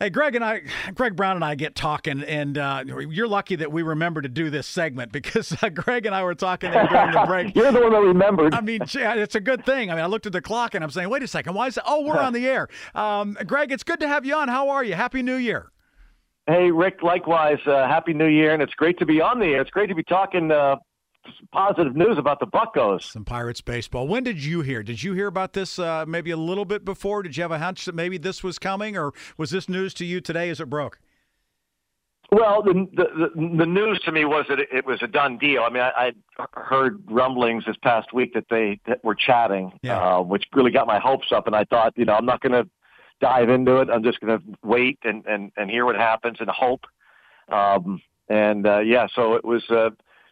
Hey, Greg and I, Greg Brown and I get talking, and uh, you're lucky that we remember to do this segment because uh, Greg and I were talking during the break. you're the one that remembered. I mean, it's a good thing. I mean, I looked at the clock and I'm saying, wait a second, why is that? Oh, we're on the air. Um, Greg, it's good to have you on. How are you? Happy New Year. Hey, Rick, likewise. Uh, Happy New Year, and it's great to be on the air. It's great to be talking uh, positive news about the Buccos. Some Pirates baseball. When did you hear? Did you hear about this uh, maybe a little bit before? Did you have a hunch that maybe this was coming, or was this news to you today as it broke? Well, the, the the news to me was that it, was a done deal. I mean, I, I heard rumblings this past week that they that were chatting, yeah. uh, which really got my hopes up. And I thought, you know, I'm not going to dive into it. I'm just going to wait and and and hear what happens and hope. Um, and uh, yeah, so it was. Uh,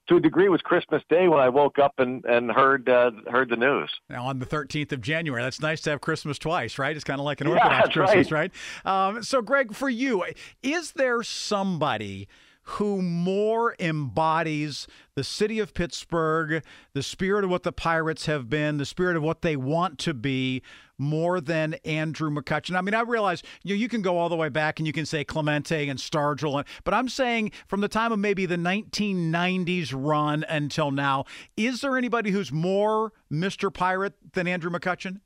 to a degree, it was Christmas Day when I woke up and and heard uh, heard the news. Now on the 13th of January, that's nice to have Christmas twice, right? It's kind of like an Orthodox yeah, Christmas, right? right? Um, so, Greg, for you, is there somebody? Who more embodies the city of Pittsburgh, the spirit of what the Pirates have been, the spirit of what they want to be, more than Andrew McCutchen. I mean, I realize you know, you can go all the way back and you can say Clemente and Stargell, but I'm saying from the time of maybe the 1990s run until now, is there anybody who's more Mr. Pirate than Andrew McCutchen?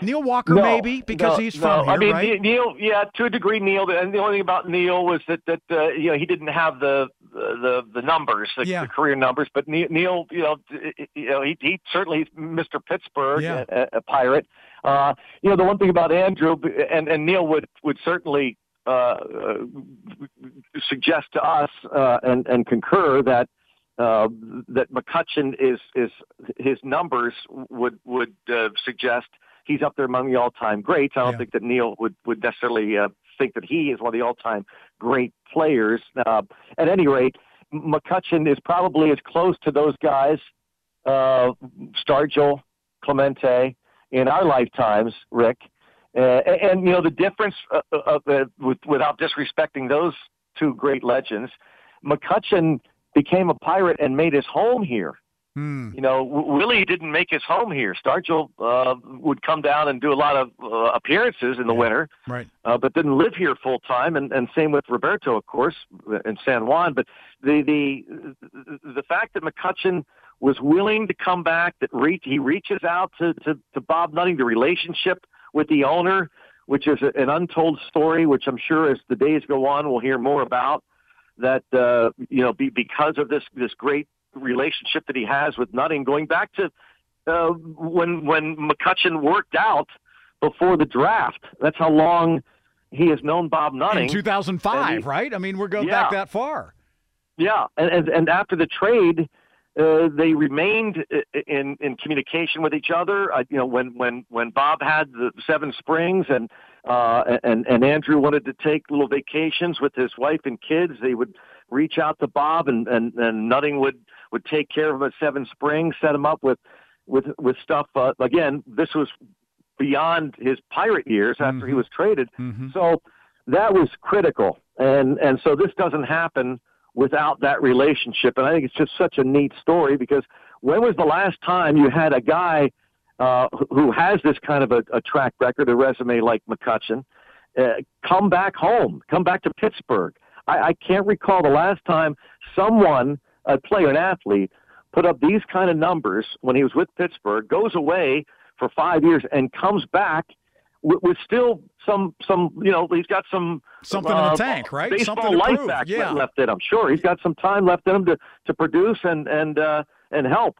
Neil Walker, no, maybe because no, he's no. from here, I mean, right? Neil, yeah, to a degree, Neil. And the only thing about Neil was that that uh, you know he didn't have the the the numbers, the, yeah. the career numbers. But Neil, you know, you know, he, he certainly Mr. Pittsburgh, yeah. a, a pirate. Uh, you know, the one thing about Andrew and and Neil would would certainly uh, uh, suggest to us uh, and and concur that uh, that McCutchen is is his numbers would would uh, suggest he's up there among the all-time greats. I don't Yeah. think that Neil would would necessarily uh, think that he is one of the all-time great players. Uh, at any rate, McCutchen is probably as close to those guys, uh, Stargell, Clemente, in our lifetimes, Rick. Uh, and, and you know the difference, uh, uh, uh, with, without disrespecting those two great legends, McCutchen became a pirate and made his home here. Hmm. You know, Willie didn't make his home here. Stargell uh, would come down and do a lot of uh, appearances in the Yeah. winter, Right. uh, but didn't live here full time. And, and same with Roberto, of course, in San Juan. But the the the fact that McCutchen was willing to come back, that reach, he reaches out to, to, to Bob Nutting, the relationship with the owner, which is a, an untold story, which I'm sure as the days go on, we'll hear more about. That uh, you know, be, because of this this great relationship that he has with Nutting, going back to uh, when when McCutchen worked out before the draft. That's how long he has known Bob Nutting. In 2005, he- right? I mean, we're going Yeah. back that far. Yeah, and and, and after the trade, uh, they remained in in communication with each other. Uh, you know, when when when Bob had the Seven Springs and uh, and and Andrew wanted to take little vacations with his wife and kids, they would reach out to Bob, and and, and Nutting would would take care of him at Seven Springs, set him up with with with stuff. Uh, again, this was beyond his pirate years after he Mhm. was traded. Mm-hmm. So that was critical, and and so this doesn't happen without that relationship. And I think it's just such a neat story because when was the last time you had a guy uh, who- who has this kind of a, a track record, a resume like McCutchen, uh, come back home, come back to Pittsburgh? I, I can't recall the last time someone, a player, an athlete, put up these kind of numbers when he was with Pittsburgh, goes away for five years, and comes back with, with still some some you know he's got some Something in the uh, tank, right? Baseball Something life back Yeah. left in him. Sure, he's got some time left in him to to produce and and uh, and help.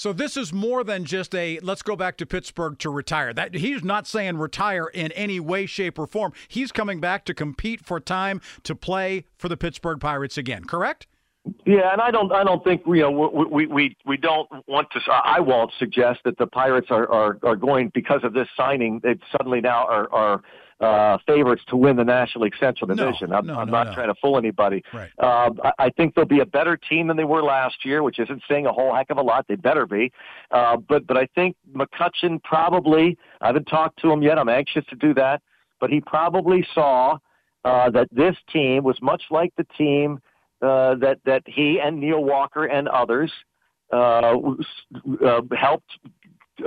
So this is more than just a let's go back to Pittsburgh to retire. That he's not saying retire in any way, shape, or form. He's coming back to compete for time to play for the Pittsburgh Pirates again. Correct? Yeah, and I don't, I don't think you know we we we, we don't want to. I won't suggest that the Pirates are, are are going because of this signing. They suddenly now are are uh, favorites to win the National League Central No, Division. I'm, no, I'm no, not no. trying to fool anybody. Right. Uh, I, I think they'll be a better team than they were last year, which isn't saying a whole heck of a lot. They better be. Uh, but but I think McCutchen probably. I haven't talked to him yet. I'm anxious to do that. But he probably saw uh, that this team was much like the team uh, that that he and Neil Walker and others uh, uh, helped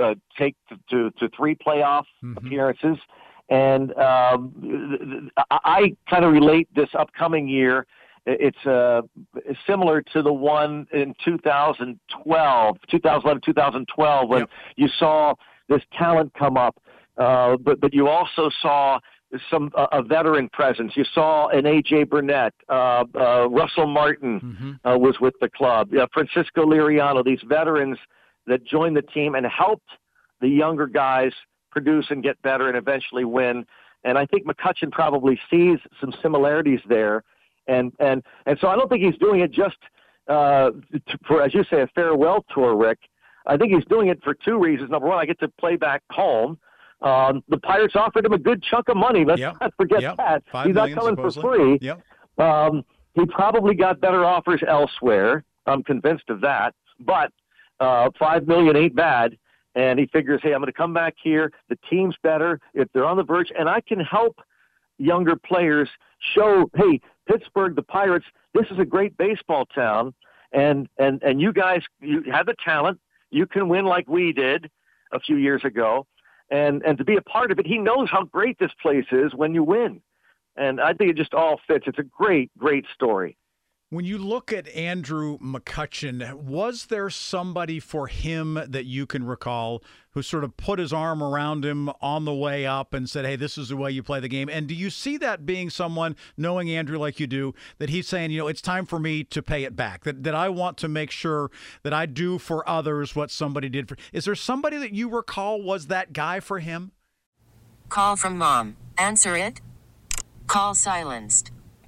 uh, take to, to, three playoff Mhm. appearances. And um, I, I kind of relate this upcoming year. It's uh, similar to the one in 2012, 2011, 2012, when Yep. you saw this talent come up, uh, but but you also saw some a, a veteran presence. You saw an AJ Burnett, uh, uh, Russell Martin Mhm. uh, was with the club, Francisco Liriano. These veterans that joined the team and helped the younger guys produce and get better and eventually win. And I think McCutchen probably sees some similarities there, and and and so I don't think he's doing it just uh, to, for, as you say, a farewell tour, Rick. I think he's doing it for two reasons. Number one, I get to play back home. Um, the Pirates offered him a good chunk of money. Let's Yep. not forget Yep. that. Five he's not million, coming for free. Yep. Um, he probably got better offers elsewhere. I'm convinced of that. But uh, five million ain't bad. And he figures, hey, I'm going to come back here. The team's better if they're on the verge, and I can help younger players show, hey, Pittsburgh, the Pirates, this is a great baseball town, and and and you guys, you have the talent. You can win like we did a few years ago, and and to be a part of it, he knows how great this place is when you win. And I think it just all fits. It's a great, great story. When you look at Andrew McCutchen, was there somebody for him that you can recall who sort of put his arm around him on the way up and said, Hey, this is the way you play the game? And do you see that being someone, knowing Andrew like you do, that he's saying, you know, it's time for me to pay it back, that, that I want to make sure that I do for others what somebody did for. Is there somebody that you recall was that guy for him? Call from mom. Answer it. Call silenced.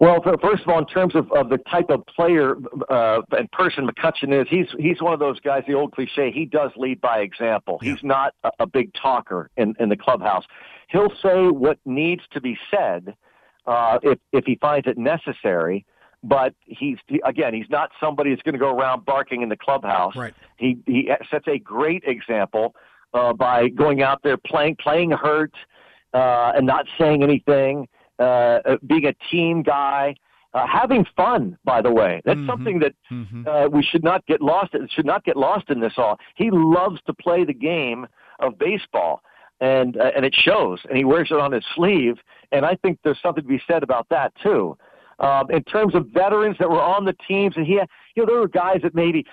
Well, first of all, in terms of, of the type of player uh, and person McCutchen is, he's he's one of those guys. The old cliche: he does lead by example. Yeah. He's not a, a big talker in, in the clubhouse. He'll say what needs to be said uh, if if he finds it necessary. But he's he, again, he's not somebody that's going to go around barking in the clubhouse. Right. He he sets a great example uh, by going out there playing playing hurt uh, and not saying anything, uh, uh, being a team guy, uh, having fun. By the way, that's Mhm. something that Mm-hmm. uh, we should not get lost. It should not get lost in this all. He loves to play the game of baseball, and uh, and it shows. And he wears it on his sleeve. And I think there's something to be said about that too. Um, in terms of veterans that were on the teams, and he, had, you know, there were guys that maybe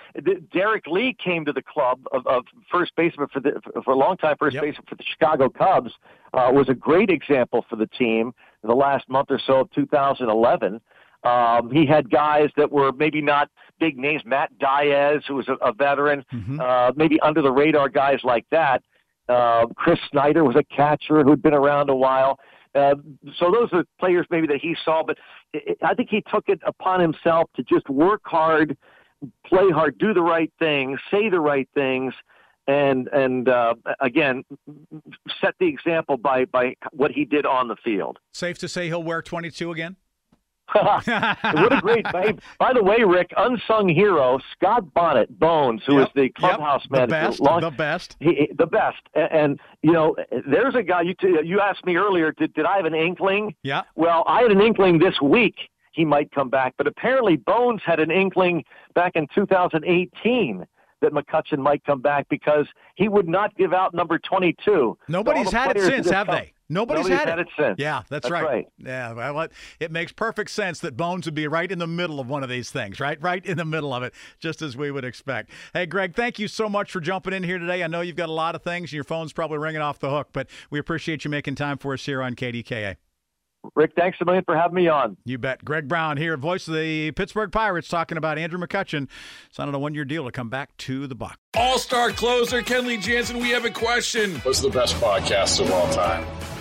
Derrek Lee came to the club of, of first baseman for the for a long time, first Yep. baseman for the Chicago Cubs, uh, was a great example for the team in the last month or so of 2011. Um, he had guys that were maybe not big names. Matt Diaz, who was a, a veteran, Mhm. uh, maybe under the radar guys like that. Uh, Chris Snyder was a catcher who'd been around a while. Uh, so those are players maybe that he saw, but I- think he took it upon himself to just work hard, play hard, do the right things, say the right things, and and uh, again set the example by by what he did on the field. Safe to say he'll wear 22 again? What a great by, by the way, Rick, unsung hero Scott Bonnett Bones, who is Yep, the yep, clubhouse the manager, best, long- the best. he, he- the best. And, and you know, there's a guy. You t- you asked me earlier. Did did I have an inkling? Yeah. Well, I had an inkling this week he might come back, but apparently Bones had an inkling back in 2018 that McCutchen might come back because he would not give out number 22. Nobody's had it since, have come- they? Nobody's, Nobody's had, had it since. Yeah, that's, That's right. right. Yeah, well, it, it makes perfect sense that Bones would be right in the middle of one of these things, right? Right in the middle of it, just as we would expect. Hey, Greg, thank you so much for jumping in here today. I know you've got a lot of things, and your phone's probably ringing off the hook, but we appreciate you making time for us here on KDKA. Rick, thanks a million for having me on. You bet. Greg Brown here, voice of the Pittsburgh Pirates, talking about Andrew McCutchen signing a one-year deal to come back to the Buck. All-star closer Kenley Jansen, we have a question. What's the best podcast of all time?